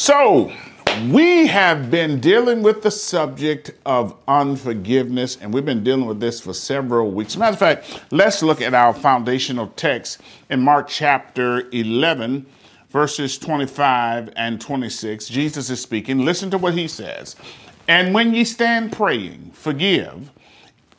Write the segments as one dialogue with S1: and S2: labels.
S1: So, we have been dealing with the subject of unforgiveness, and we've been dealing with this for several weeks. Matter of fact, let's look at our foundational text in Mark chapter 11, verses 25 and 26. Jesus is speaking. Listen to what he says. And when ye stand praying, forgive,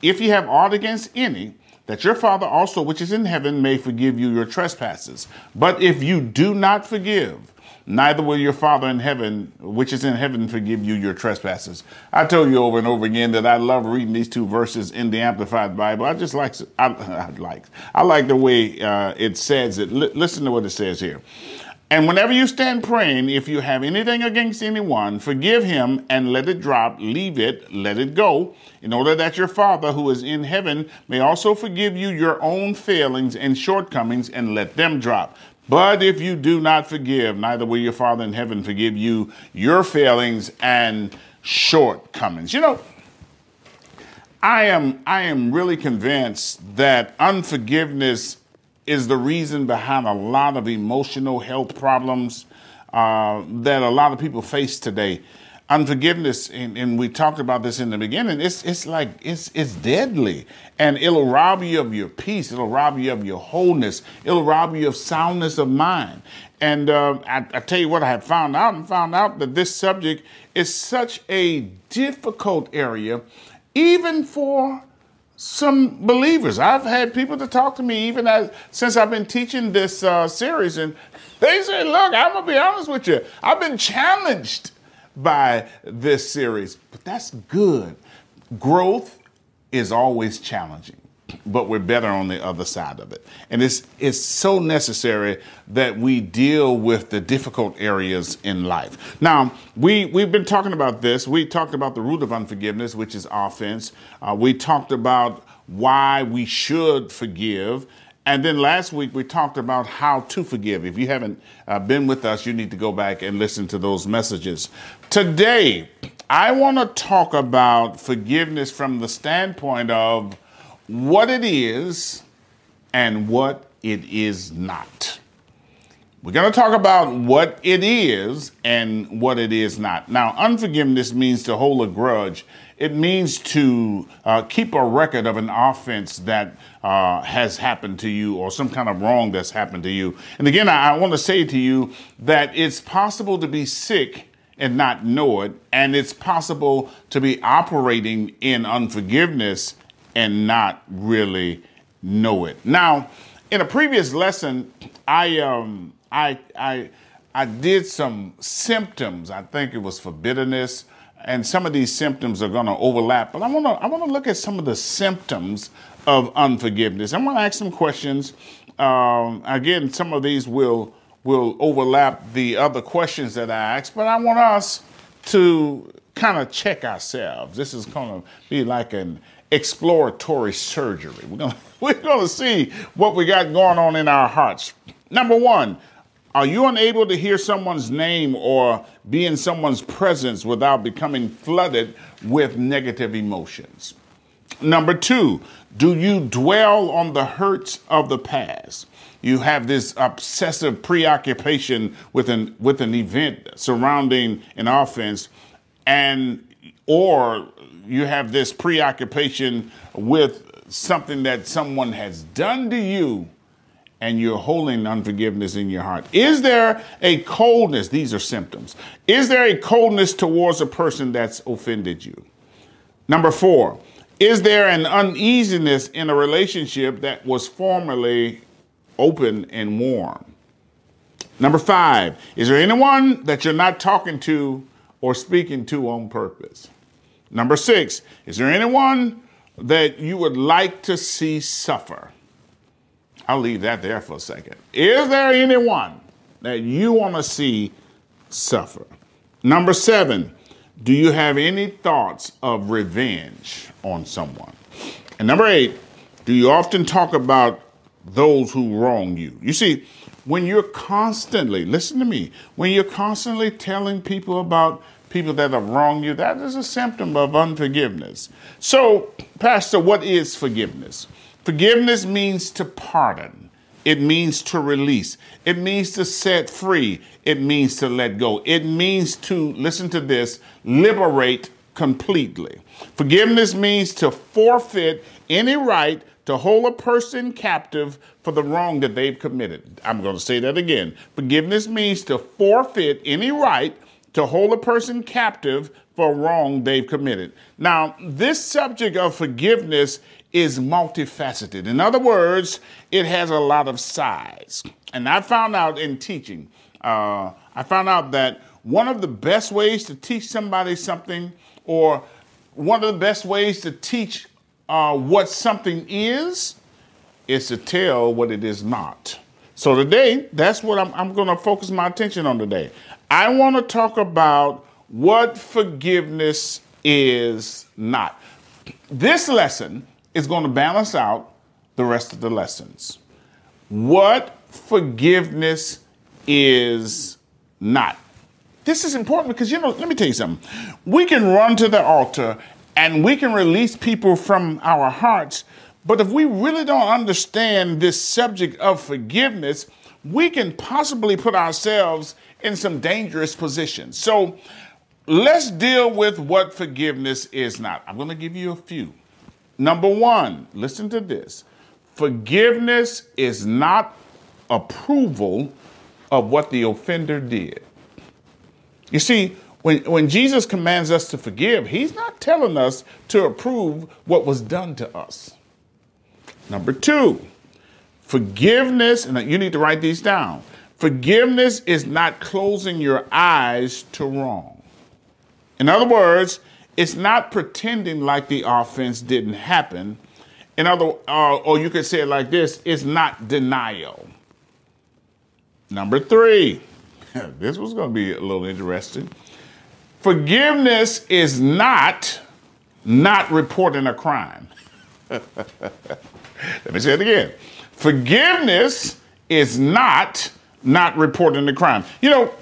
S1: if ye have aught against any, that your Father also, which is in heaven, may forgive you your trespasses. But if you do not forgive, neither will your Father in heaven, which is in heaven, forgive you your trespasses. I told you over and over again that I love reading these two verses in the Amplified Bible. I just like, I, I like, I like the way uh, it says it. L- listen to what it says here. And whenever you stand praying, if you have anything against anyone, forgive him and let it drop, leave it, let it go, in order that your Father who is in heaven may also forgive you your own failings and shortcomings and let them drop. But if you do not forgive, neither will your Father in heaven forgive you your failings and shortcomings. You know, I am I am really convinced that unforgiveness is the reason behind a lot of emotional health problems uh, that a lot of people face today. Unforgiveness, and, and, we talked about this in the beginning. It's it's like it's it's deadly, and it'll rob you of your peace. It'll rob you of your wholeness. It'll rob you of soundness of mind. And uh, I, I tell you what, I have found out and found out that this subject is such a difficult area, even for some believers. I've had people to talk to me even as since I've been teaching this uh, series, and they say, "Look, I'm gonna be honest with you. I've been challenged by this series, but that's good. Growth is always challenging." but we're better on the other side of it. And it's it's so necessary that we deal with the difficult areas in life. Now, we we've been talking about this. We talked about the root of unforgiveness, which is offense. Uh, we talked about why we should forgive. And then last week we talked about how to forgive. If you haven't uh, been with us, you need to go back and listen to those messages. Today, I want to talk about forgiveness from the standpoint of what it is and what it is not. We're going to talk about what it is and what it is not. Now, unforgiveness means to hold a grudge. It means to uh, keep a record of an offense that uh, has happened to you or some kind of wrong that's happened to you. And again, I, I want to say to you that it's possible to be sick and not know it, and it's possible to be operating in unforgiveness and not really know it. Now, in a previous lesson, I um, I I I did some symptoms. I think it was for bitterness, and some of these symptoms are going to overlap. But I want to I want to look at some of the symptoms of unforgiveness. I'm going to ask some questions. Um, again, some of these will will overlap the other questions that I asked, but I want us to kind of check ourselves. This is going to be like an exploratory surgery. We're going we're going to see what we got going on in our hearts. Number one, are you unable to hear someone's name or be in someone's presence without becoming flooded with negative emotions? Number two, do you dwell on the hurts of the past? You have this obsessive preoccupation with an with an event surrounding an offense, and or you have this preoccupation with something that someone has done to you and you're holding unforgiveness in your heart. Is there a coldness? These are symptoms. Is there a coldness towards a person that's offended you? Number four, is there an uneasiness in a relationship that was formerly open and warm? Number five, is there anyone that you're not talking to or speaking to on purpose? Number six, is there anyone that you would like to see suffer? I'll leave that there for a second. Is there anyone that you want to see suffer? Number seven, do you have any thoughts of revenge on someone? And number eight, do you often talk about those who wrong you? You see, when you're constantly, listen to me, when you're constantly telling people about people that have wronged you, that is a symptom of unforgiveness. So, Pastor, what is forgiveness? Forgiveness means to pardon, It means to release. It means to set free. It means to let go. It means to, listen to this, liberate completely. Forgiveness means to forfeit any right to hold a person captive for the wrong that they've committed. I'm going to say that again. Forgiveness means to forfeit any right to hold a person captive for wrong they've committed. Now, this subject of forgiveness is multifaceted. In other words, it has a lot of sides. And I found out in teaching, uh, I found out that one of the best ways to teach somebody something, or one of the best ways to teach uh, what something is, is to tell what it is not. So today, that's what I'm, I'm going to focus my attention on today. I want to talk about what forgiveness is not. This lesson is going to balance out the rest of the lessons. What forgiveness is not. This is important because, you know, let me tell you something. We can run to the altar and we can release people from our hearts, but if we really don't understand this subject of forgiveness, we can possibly put ourselves in some dangerous positions. So let's deal with what forgiveness is not. I'm going to give you a few. Number one, listen to this forgiveness is not approval of what the offender did. You see, when, when Jesus commands us to forgive, he's not telling us to approve what was done to us. Number two, forgiveness, and you need to write these down. Forgiveness is not closing your eyes to wrong. In other words, it's not pretending like the offense didn't happen. In other, uh, or you could say it like this: it's not denial. Number three, this was going to be a little interesting. Forgiveness is not not reporting a crime. Let me say it again. Forgiveness is not not reporting the crime. You know,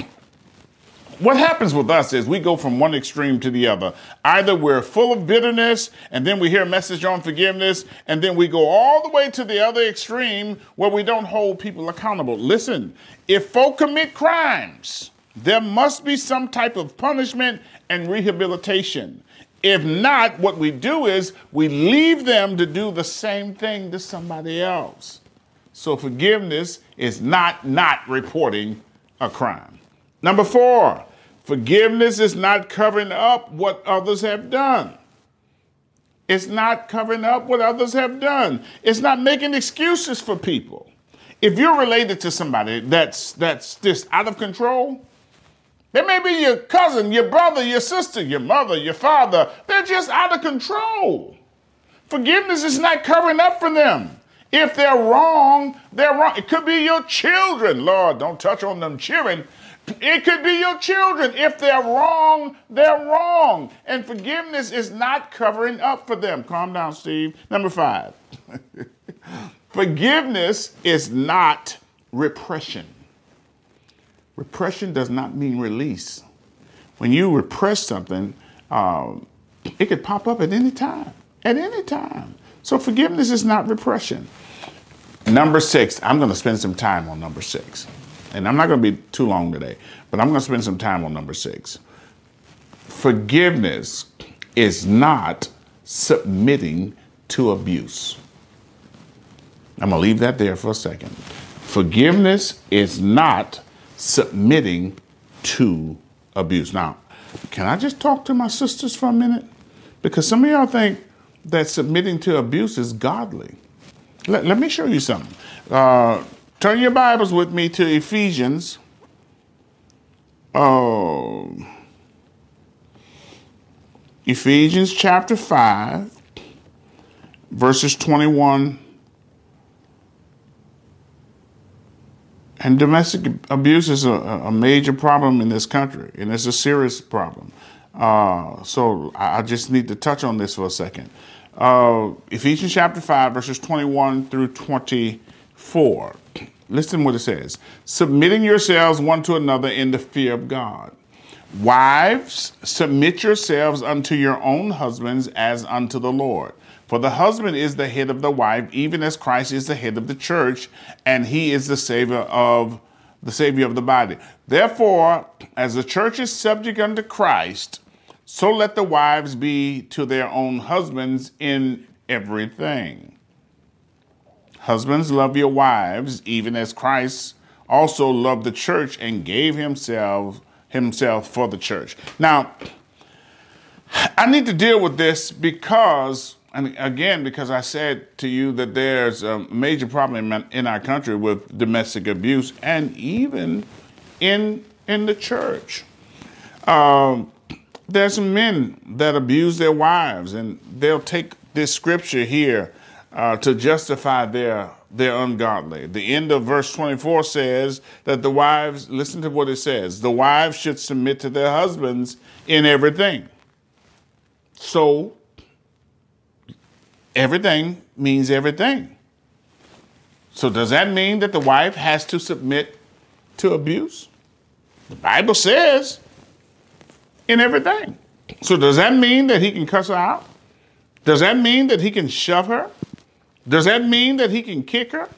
S1: what happens with us is we go from one extreme to the other. Either we're full of bitterness and then we hear a message on forgiveness, and then we go all the way to the other extreme where we don't hold people accountable. Listen, if folk commit crimes, there must be some type of punishment and rehabilitation. If not, what we do is we leave them to do the same thing to somebody else. So forgiveness is not not reporting a crime. Number four, forgiveness is not covering up what others have done. It's not covering up what others have done. It's not making excuses for people. If you're related to somebody that's that's just out of control, they may be your cousin, your brother, your sister, your mother, your father. They're just out of control. Forgiveness is not covering up for them. If they're wrong, they're wrong. It could be your children. Lord, don't touch on them children. It could be your children. If they're wrong, they're wrong. And forgiveness is not covering up for them. Calm down, Steve. Number five. forgiveness is not repression. Repression does not mean release. When you repress something, um, it could pop up at any time. At any time. So forgiveness is not repression. Number six, I'm going to spend some time on number six. And I'm not going to be too long today, but I'm going to spend some time on number six. Forgiveness is not submitting to abuse. I'm going to leave that there for a second. Forgiveness is not submitting to abuse. Now, can I just talk to my sisters for a minute? Because some of y'all think that submitting to abuse is godly. Let, let me show you something. Uh, turn your Bibles with me to Ephesians. Oh, Ephesians chapter 5, verses 21 And domestic abuse is a, a, major problem in this country, and it's a serious problem. Uh, so I just need to touch on this for a second. Uh, Ephesians chapter 5, verses 21 through 24. Listen what it says Submitting yourselves one to another in the fear of God. Wives, submit yourselves unto your own husbands as unto the Lord. For the husband is the head of the wife, even as Christ is the head of the church, and he is the savior of the savior of the body. Therefore, as the church is subject unto Christ, so let the wives be to their own husbands in everything. Husbands, love your wives, even as Christ also loved the church and gave himself himself for the church. Now, I need to deal with this because and again, because I said to you that there's a major problem in our country with domestic abuse, and even in in the church, um, there's men that abuse their wives, and they'll take this scripture here uh, to justify their their ungodly. The end of verse 24 says that the wives, listen to what it says, the wives should submit to their husbands in everything. So everything means everything. So, does that mean that the wife has to submit to abuse? The Bible says in everything. So, does that mean that he can cuss her out? Does that mean that he can shove her? Does that mean that he can kick her?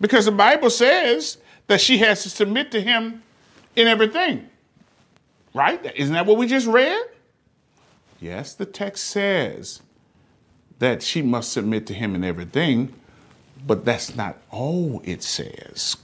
S1: Because the Bible says that she has to submit to him in everything. Right? Isn't that what we just read? Yes, the text says that she must submit to him in everything, but that's not all it says.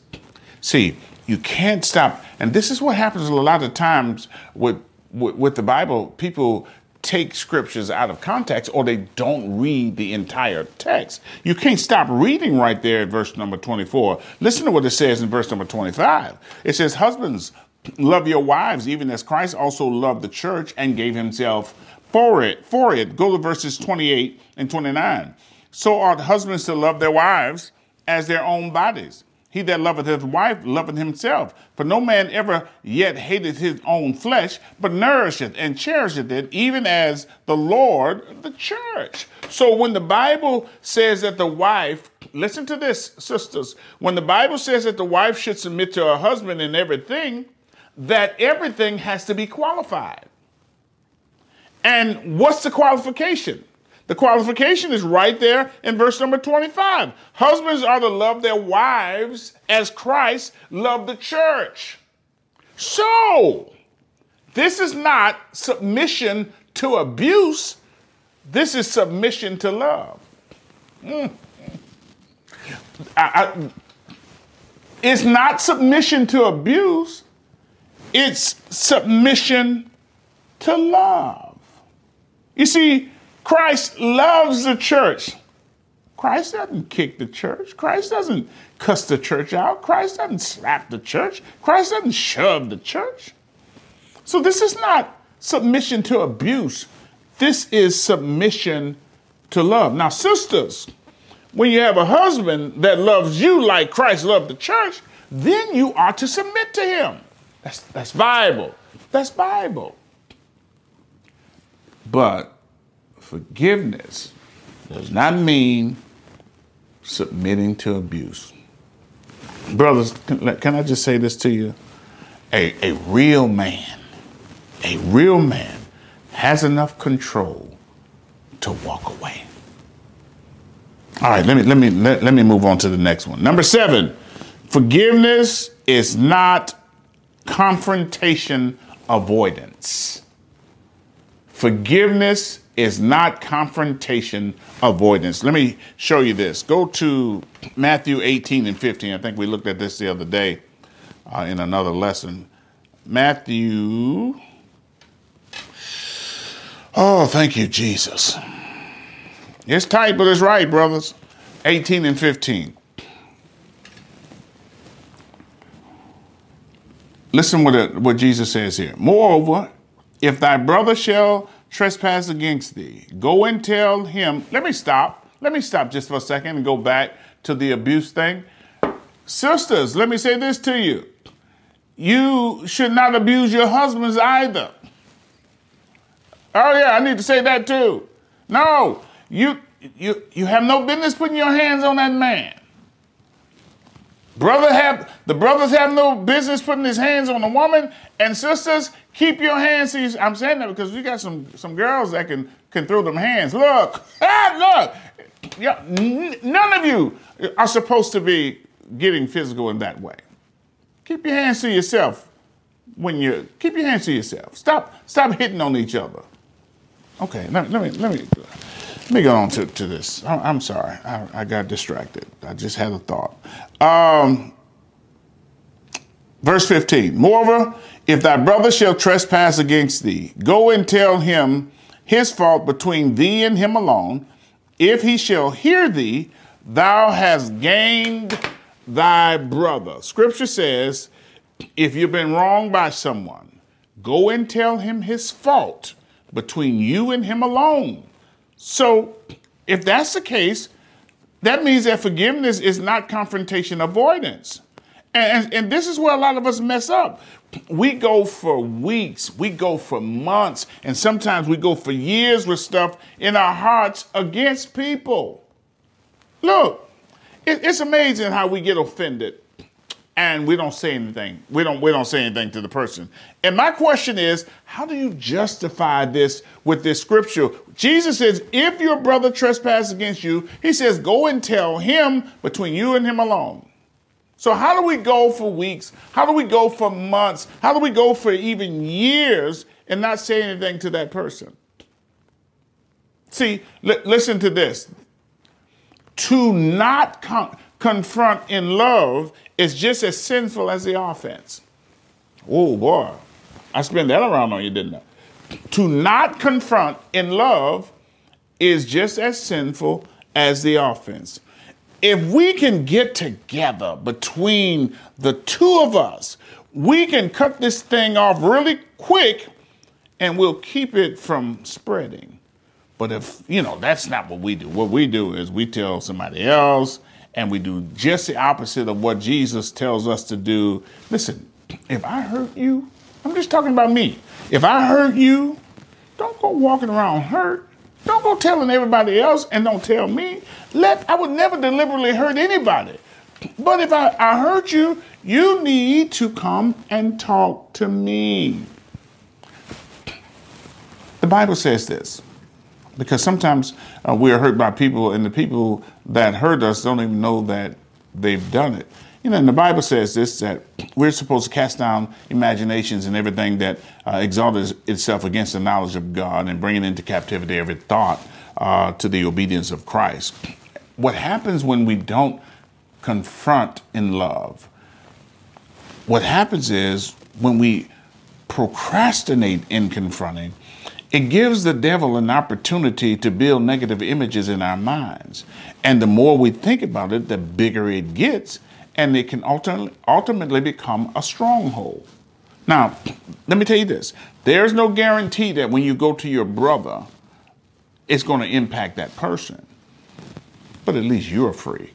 S1: See, you can't stop, and this is what happens a lot of times with, with, with the Bible. People take scriptures out of context or they don't read the entire text. You can't stop reading right there at verse number 24. Listen to what it says in verse number 25. It says, Husbands, love your wives, even as Christ also loved the church and gave himself for it, for it. Go to verses 28 and 29. So ought husbands to love their wives as their own bodies. He that loveth his wife loveth himself. For no man ever yet hated his own flesh, but nourisheth and cherisheth it, even as the Lord the church. So when the Bible says that the wife, listen to this, sisters, when the Bible says that the wife should submit to her husband in everything, that everything has to be qualified. And what's the qualification? The qualification is right there in verse number 25. Husbands are to love their wives as Christ loved the church. So, this is not submission to abuse, this is submission to love. Mm. I, I, it's not submission to abuse, it's submission to love. You see, Christ loves the church. Christ doesn't kick the church. Christ doesn't cuss the church out. Christ doesn't slap the church. Christ doesn't shove the church. So this is not submission to abuse. This is submission to love. Now, sisters, when you have a husband that loves you like Christ loved the church, then you are to submit to him. That's, that's Bible. That's Bible. But forgiveness does not mean submitting to abuse. Brothers, can, I just say this to you? A, a real man, a real man has enough control to walk away. All right, let me let me let, let me move on to the next one. Number 7. Forgiveness is not confrontation avoidance. Forgiveness is not confrontation avoidance. Let me show you this. Go to Matthew 18 and 15. I think we looked at this the other day uh, in another lesson. Matthew. Oh, thank you, Jesus. It's tight, but it's right, brothers. 18 and 15. Listen what, it, what Jesus says here. Moreover, if thy brother shall trespass against thee, go and tell him. Let me stop. Let me stop just for a second and go back to the abuse thing. Sisters, let me say this to you. You should not abuse your husbands either. Oh yeah, I need to say that too. No, you you you have no business putting your hands on that man. Brother have the brothers have no business putting his hands on a woman, and sisters, keep your hands. See, I'm saying that because we got some some girls that can can throw them hands. Look, ah, look, yeah, none of you are supposed to be getting physical in that way. Keep your hands to yourself when you keep your hands to yourself. Stop stop hitting on each other. Okay, let, let me let me let me go on to, to this. I, am sorry, I, I, got distracted. I just had a thought. Um, verse 15. Moreover, if thy brother shall trespass against thee, go and tell him his fault between thee and him alone. If he shall hear thee, thou hast gained thy brother. Scripture says, if you've been wronged by someone, go and tell him his fault between you and him alone. So, if that's the case, that means that forgiveness is not confrontation avoidance. And, and, this is where a lot of us mess up. We go for weeks, we go for months, and sometimes we go for years with stuff in our hearts against people. Look, it, it's amazing how we get offended and we don't say anything. We don't we don't say anything to the person. And my question is, how do you justify this with this scripture? Jesus says, if your brother trespasses against you, he says, go and tell him between you and him alone. So how do we go for weeks? How do we go for months? How do we go for even years and not say anything to that person? See, li- listen to this. To not con- confront in love is just as sinful as the offense. Oh boy, I spent that around on you, didn't I? To not confront in love is just as sinful as the offense. If we can get together between the two of us, we can cut this thing off really quick and we'll keep it from spreading. But if, you know, that's not what we do. What we do is we tell somebody else and we do just the opposite of what Jesus tells us to do. Listen, if I hurt you, I'm just talking about me. If I hurt you, don't go walking around hurt. Don't go telling everybody else and don't tell me. Let I would never deliberately hurt anybody. But if I, I hurt you, you need to come and talk to me. The Bible says this because sometimes uh, we are hurt by people, and the people that hurt us don't even know that they've done it. You know, and the Bible says this that we're supposed to cast down imaginations and everything that uh, itself against the knowledge of God and bring it into captivity every thought uh, to the obedience of Christ. What happens when we don't confront in love? What happens is when we procrastinate in confronting, it gives the devil an opportunity to build negative images in our minds. And the more we think about it, the bigger it gets, and it can ultimately become a stronghold. Now, let me tell you this there's no guarantee that when you go to your brother, it's going to impact that person. But at least you're free.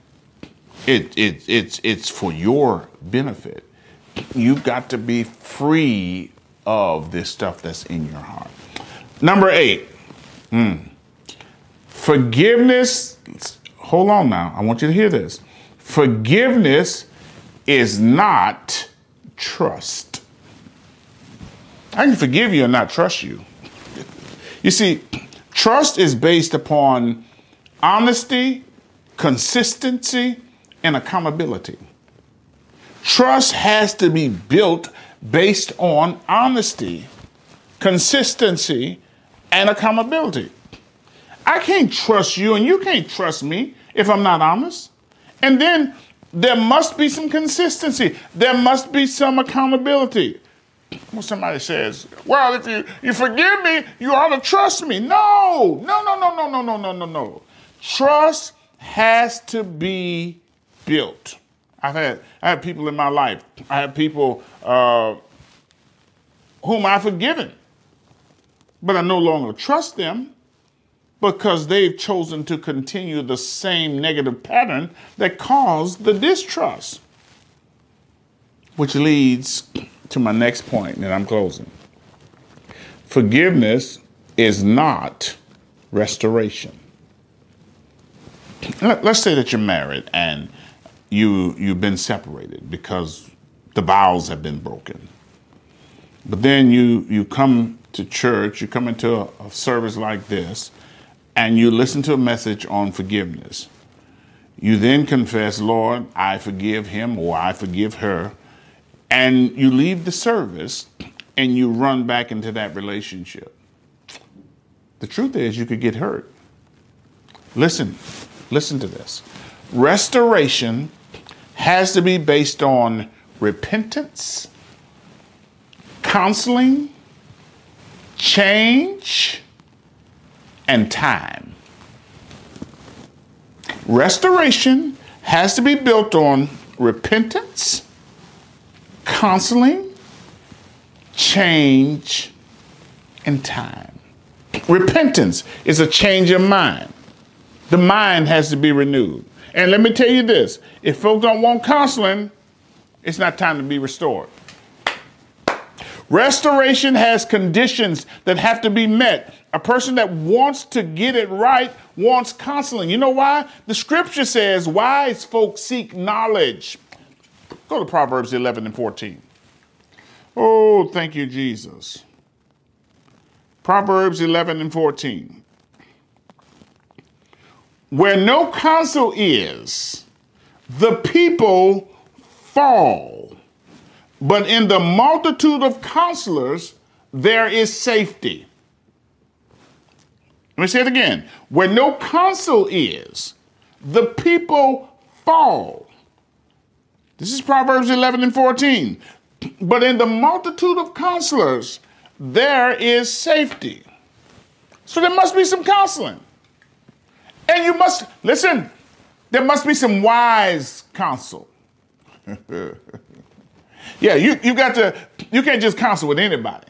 S1: It, it, it's, it's for your benefit. You've got to be free of this stuff that's in your heart. Number eight, mm, forgiveness. Hold on now. I want you to hear this. Forgiveness is not trust. I can forgive you and not trust you. You see, trust is based upon honesty, consistency, and accountability. Trust has to be built based on honesty, consistency, and accountability. I can't trust you and you can't trust me if I'm not honest. And then there must be some consistency. There must be some accountability. When somebody says, well, if you, you forgive me, you ought to trust me. No, no, no, no, no, no, no, no, no, no. Trust has to be built. I've had, I have people in my life, I have people uh, whom I've forgiven but I no longer trust them because they've chosen to continue the same negative pattern that caused the distrust. Which leads to my next point, and I'm closing. Forgiveness is not restoration. Let's say that you're married and you you've been separated because the vows have been broken. But then you you come to church, you come into a, a service like this, and you listen to a message on forgiveness. You then confess, Lord, I forgive him or I forgive her. And you leave the service and you run back into that relationship. The truth is, you could get hurt. Listen, listen to this. Restoration has to be based on repentance, counseling, change, and time. Restoration has to be built on repentance, counseling, change, and time. Repentance is a change of mind. The mind has to be renewed. And let me tell you this if folks don't want counseling, it's not time to be restored. Restoration has conditions that have to be met. A person that wants to get it right wants counseling. You know why? The scripture says wise folks seek knowledge. Go to Proverbs 11 and 14. Oh, thank you, Jesus. Proverbs 11 and 14. Where no counsel is, the people fall. But in the multitude of counselors, there is safety. Let me say it again. Where no counsel is, the people fall. This is Proverbs 11 and 14. But in the multitude of counselors, there is safety. So there must be some counseling. And you must, listen, there must be some wise counsel. yeah, you, you got to, you can't just counsel with anybody.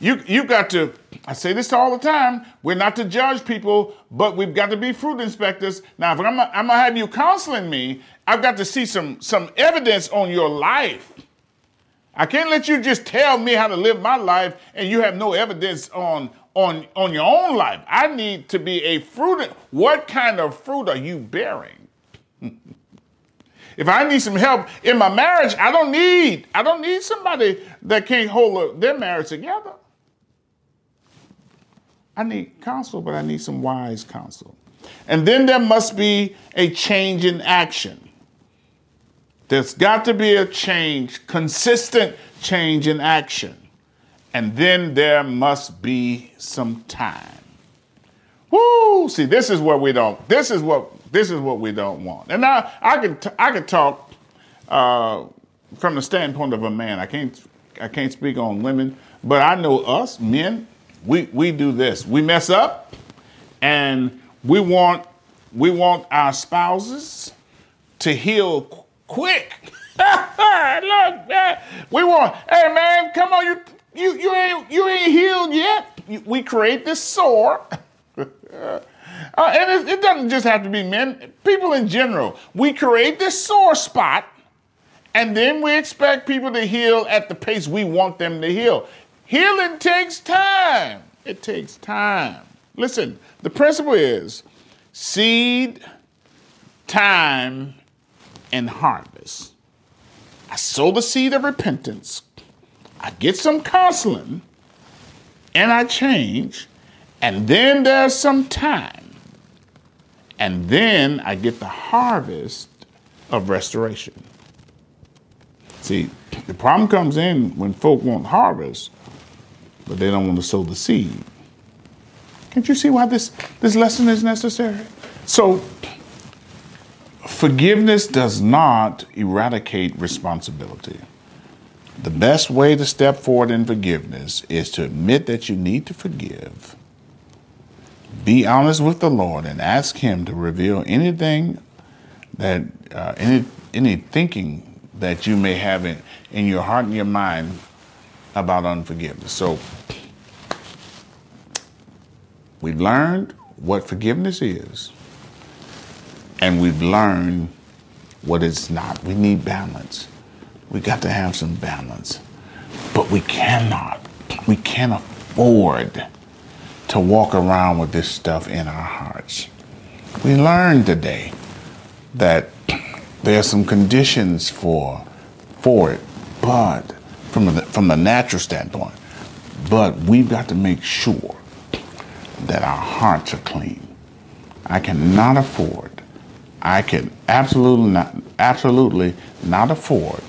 S1: You, you got to, I say this all the time, we're not to judge people, but we've got to be fruit inspectors. Now, if I'm, I'm gonna have you counseling me, I've got to see some, some evidence on your life. I can't let you just tell me how to live my life and you have no evidence on, on, on your own life. I need to be a fruit. What kind of fruit are you bearing? if I need some help in my marriage, I don't need I don't need somebody that can't hold their marriage together. I need counsel, but I need some wise counsel. And then there must be a change in action. There's got to be a change, consistent change in action. And then there must be some time. Woo! See, this is what we don't. This is what this is what we don't want. And now I can I can talk uh, from the standpoint of a man. I can't I can't speak on women, but I know us men. We we do this. We mess up, and we want we want our spouses to heal quick. Look, we want, hey man, come on, you you you ain't you ain't healed yet. We create this sore. uh, and it, it doesn't just have to be men, people in general. We create this sore spot, and then we expect people to heal at the pace we want them to heal. Healing takes time. It takes time. Listen, the principle is seed, time, and harvest. I sow the seed of repentance, I get some counseling, and I change, and then there's some time. And then I get the harvest of restoration. See, the problem comes in when folk want harvest, but they don't want to sow the seed. Can't you see why this, this lesson is necessary? So Forgiveness does not eradicate responsibility. The best way to step forward in forgiveness is to admit that you need to forgive. Be honest with the Lord and ask Him to reveal anything that, uh, any, any thinking that you may have in, in your heart and your mind about unforgiveness. So, we've learned what forgiveness is and we've learned what it's not. We need balance. We got to have some balance. But we cannot, we can't afford to walk around with this stuff in our hearts. We learned today that There are some conditions for for it, but from the, from the natural standpoint, but we've got to make sure that our hearts are clean. I cannot afford, I can absolutely not, absolutely not afford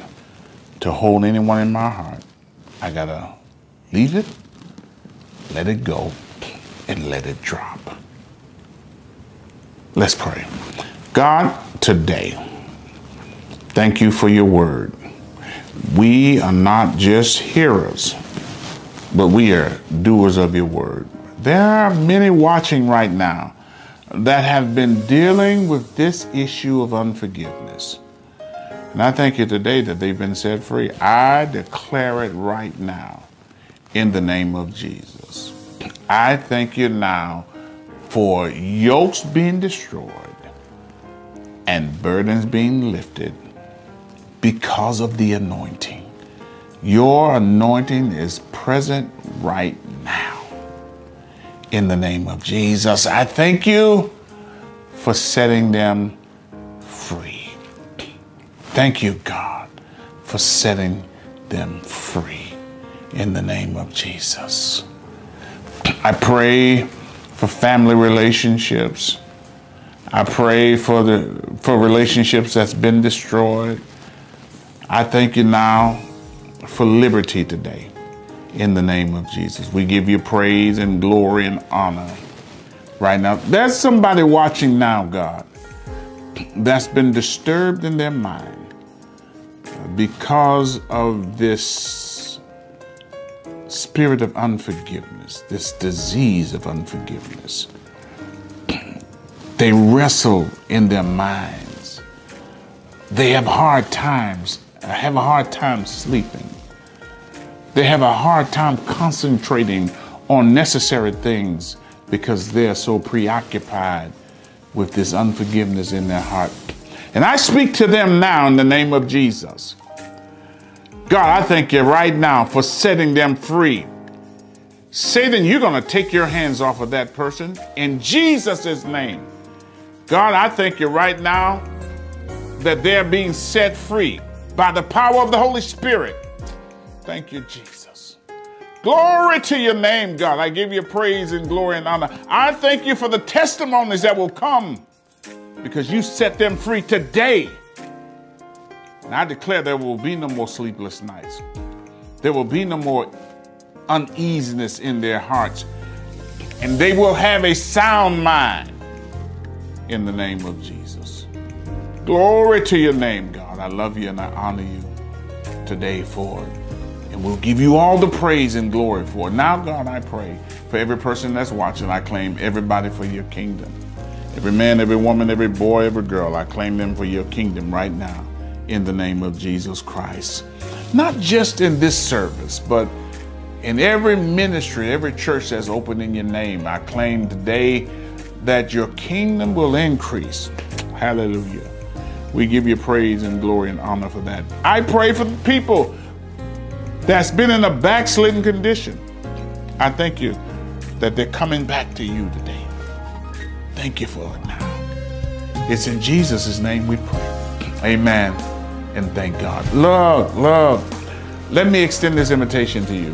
S1: to hold anyone in my heart. I gotta leave it, let it go, and let it drop. Let's pray. God, today, thank you for your word. We are not just hearers, but we are doers of your word. There are many watching right now that have been dealing with this issue of unforgiveness. And I thank you today that they've been set free. I declare it right now in the name of Jesus. I thank you now for yokes being destroyed and burdens being lifted because of the anointing. Your anointing is present right now. In the name of Jesus, I thank you for setting them free. Thank you, God, for setting them free in the name of Jesus. I pray for family relationships. I pray for the for relationships that's been destroyed. I thank you now for liberty today in the name of Jesus. We give you praise and glory and honor right now. There's somebody watching now, God, that's been disturbed in their mind because of this spirit of unforgiveness, this disease of unforgiveness. They wrestle in their minds. They have hard times have a hard time sleeping. They have a hard time concentrating on necessary things because they're so preoccupied with this unforgiveness in their heart. And I speak to them now in the name of Jesus. God, I thank you right now for setting them free. Satan, you're going to take your hands off of that person in Jesus' name. God, I thank you right now that they're being set free by the power of the Holy Spirit. Thank you, Jesus. Glory to your name, God. I give you praise and glory and honor. I thank you for the testimonies that will come because you set them free today. And I declare there will be no more sleepless nights. There will be no more uneasiness in their hearts. And they will have a sound mind in the name of Jesus. Glory to your name, God. I love you and I honor you today for it. And we'll give you all the praise and glory for it. Now, God, I pray for every person that's watching. I claim everybody for your kingdom. Every man, every woman, every boy, every girl, I claim them for your kingdom right now in the name of Jesus Christ. Not just in this service, but in every ministry, every church that's open in your name. I claim today that your kingdom will increase. Hallelujah. We give you praise and glory and honor for that. I pray for the people that's been in a backslidden condition. I thank you that they're coming back to you today. Thank you for it now. It's in Jesus' name we pray. Amen. And thank God. Love, love. Let me extend this invitation to you.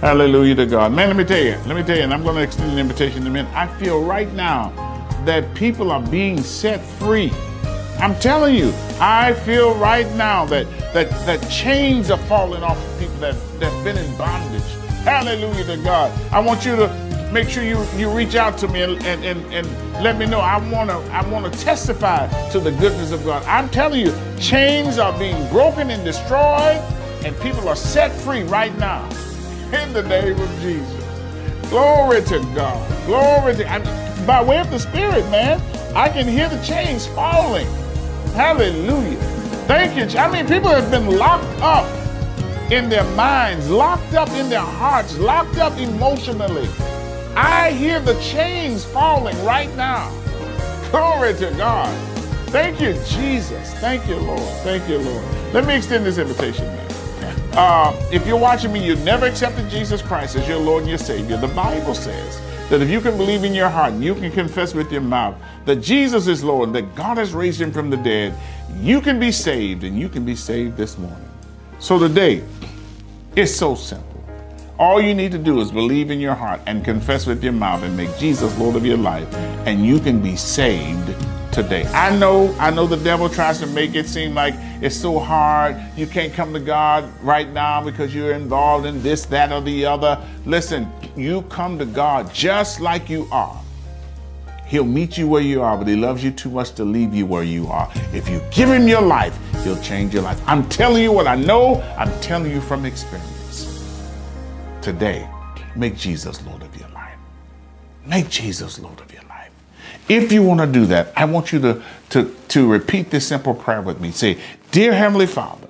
S1: Hallelujah to God. Man, let me tell you, let me tell you, and I'm going to extend an invitation to men. I feel right now that people are being set free I'm telling you, I feel right now that that that chains are falling off of people that that's been in bondage. Hallelujah to God. I want you to make sure you, you reach out to me and, and, and, and let me know. I wanna I wanna testify to the goodness of God. I'm telling you, chains are being broken and destroyed, and people are set free right now. In the name of Jesus. Glory to God. Glory to by way of the Spirit, man. I can hear the chains falling. Hallelujah. Thank you. I mean, people have been locked up in their minds, locked up in their hearts, locked up emotionally. I hear the chains falling right now. Glory to God. Thank you, Jesus. Thank you, Lord. Thank you, Lord. Let me extend this invitation now. Uh, if you're watching me, you've never accepted Jesus Christ as your Lord and your Savior. The Bible says that if you can believe in your heart and you can confess with your mouth that Jesus is Lord, that God has raised him from the dead, you can be saved and you can be saved this morning. So today, it's so simple. All you need to do is believe in your heart and confess with your mouth and make Jesus Lord of your life, and you can be saved today. I know, I know the devil tries to make it seem like it's so hard. You can't come to God right now because you're involved in this, that, or the other. Listen, you come to God just like you are. He'll meet you where you are, but he loves you too much to leave you where you are. If you give him your life, he'll change your life. I'm telling you what I know, I'm telling you from experience. Today, make Jesus Lord of your life. Make Jesus Lord of your life. If you want to do that, I want you to, to, to repeat this simple prayer with me. Say, Dear Heavenly Father,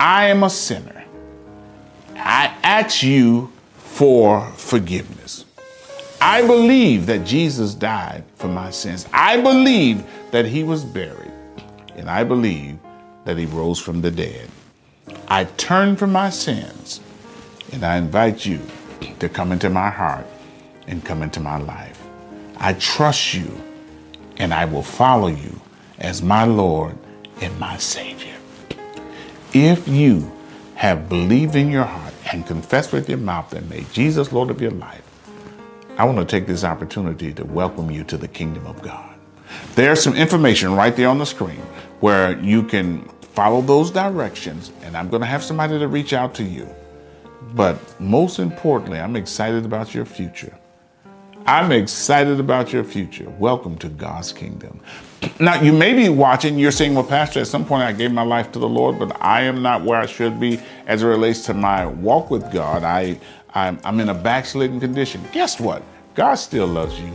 S1: I am a sinner. I ask you for forgiveness. I believe that Jesus died for my sins. I believe that he was buried. And I believe that he rose from the dead. I turn from my sins and I invite you to come into my heart and come into my life. I trust you and I will follow you as my Lord and my Savior. If you have believed in your heart and confessed with your mouth and made Jesus Lord of your life, I want to take this opportunity to welcome you to the kingdom of God. There's some information right there on the screen where you can follow those directions, and I'm going to have somebody to reach out to you. But most importantly, I'm excited about your future. I'm excited about your future. Welcome to God's kingdom. Now, you may be watching, you're saying, well, Pastor, at some point I gave my life to the Lord, but I am not where I should be as it relates to my walk with God. I, I'm, I'm in a backslidden condition. Guess what? God still loves you.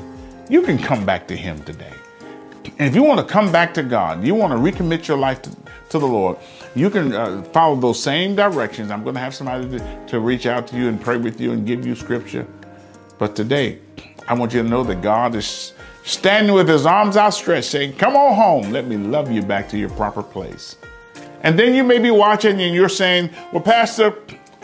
S1: You can come back to Him today. And if you want to come back to God, you want to recommit your life to, to the Lord, you can uh, follow those same directions. I'm going to have somebody to, to reach out to you and pray with you and give you scripture. But today, I want you to know that God is standing with his arms outstretched, saying, Come on home. Let me love you back to your proper place. And then you may be watching and you're saying, Well, Pastor,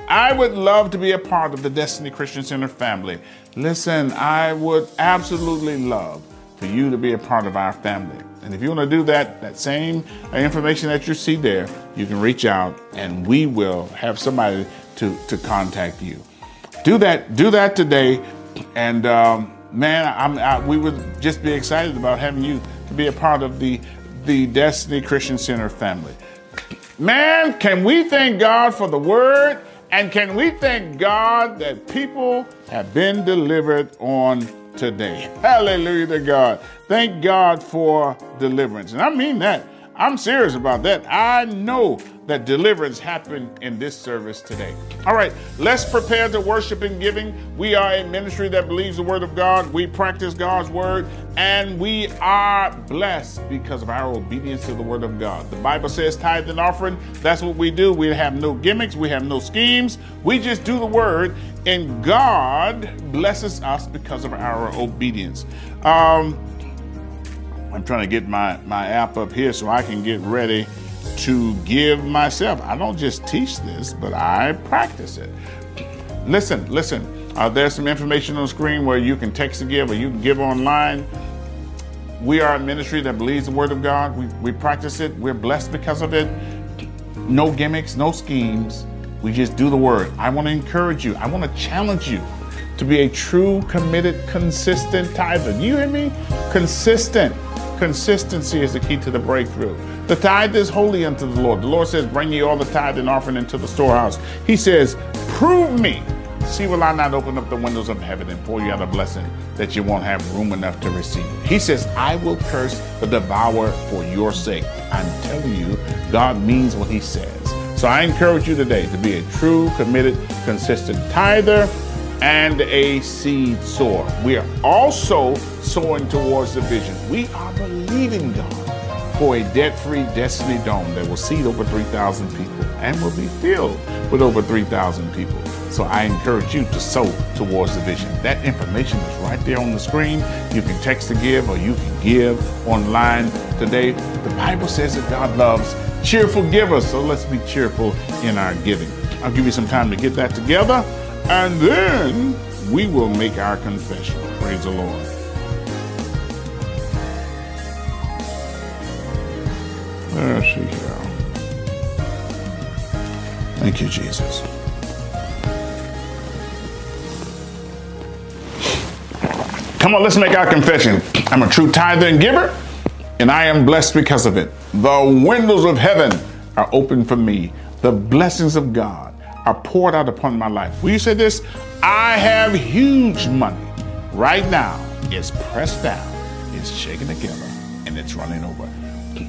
S1: I would love to be a part of the Destiny Christian Center family. Listen, I would absolutely love for you to be a part of our family. And if you want to do that, that same information that you see there, you can reach out and we will have somebody to, to contact you. Do that, do that today. And um, man, I'm, we would just be excited about having you to be a part of the, the Destiny Christian Center family. Man, can we thank God for the word? And can we thank God that people have been delivered on today? Hallelujah to God. Thank God for deliverance. And I mean that. I'm serious about that. I know that deliverance happened in this service today. All right, let's prepare to worship and giving. We are a ministry that believes the word of God. We practice God's word, and we are blessed because of our obedience to the word of God. The Bible says tithe and offering. That's what we do. We have no gimmicks. We have no schemes. We just do the word, and God blesses us because of our obedience. Um, I'm trying to get my, my app up here so I can get ready to give myself. I don't just teach this, but I practice it. Listen, listen. Uh, there's some information on the screen where you can text to give or you can give online. We are a ministry that believes the Word of God. We, we practice it. We're blessed because of it. No gimmicks, no schemes. We just do the Word. I want to encourage you. I want to challenge you to be a true, committed, consistent tither. You hear me? Consistent. Consistency is the key to the breakthrough. The tithe is holy unto the Lord. The Lord says, Bring ye all the tithe and offering into the storehouse. He says, Prove me. See, will I not open up the windows of heaven and pour you out a blessing that you won't have room enough to receive? He says, I will curse the devourer for your sake. I'm telling you, God means what he says. So I encourage you today to be a true, committed, consistent tither and a seed sower. We are also sowing towards the vision. We are believing God for a debt free Destiny Dome that will seat over 3,000 people. and will be filled with over 3,000 people. So I encourage you to sow towards the vision. That information is right there on the screen. You can text to give or you can give online today. The Bible says that God loves cheerful givers, so let's be cheerful in our giving. I'll give you some time to get that together and then we will make our confession. Praise the Lord. Let's see here. Thank you, Jesus. Come on, let's make our confession. I'm a true tither and giver, and I am blessed because of it. The windows of heaven are open for me. The blessings of God are poured out upon my life. Will you say this? I have huge money right now. It's pressed down, it's shaken together, and it's running over.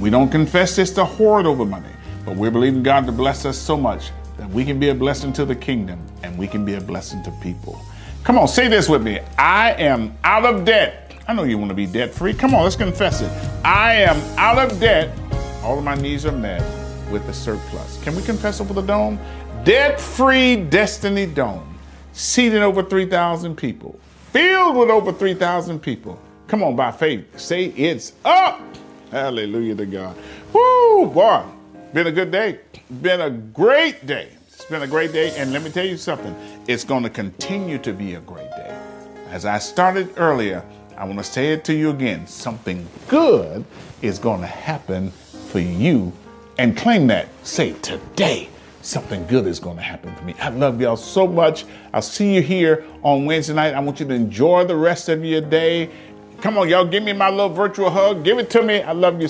S1: We don't confess this to hoard over money, but we're believing God to bless us so much that we can be a blessing to the kingdom and we can be a blessing to people. Come on, say this with me. I am out of debt. I know you want to be debt free. Come on, let's confess it. I am out of debt. All of my needs are met with the surplus. Can we confess over the dome? Debt free Destiny Dome, seating over 3,000 people, filled with over 3,000 people. Come on, by faith, say it's up. Hallelujah to God. Woo, boy, been a good day. Been a great day. It's been a great day. And let me tell you something, it's going to continue to be a great day. As I started earlier, I want to say it to you again. Something good is going to happen for you. And claim that. Say today. Something good is going to happen for me. I love y'all so much. I'll see you here on Wednesday night. I want you to enjoy the rest of your day. Come on, y'all, give me my little virtual hug. Give it to me. I love you.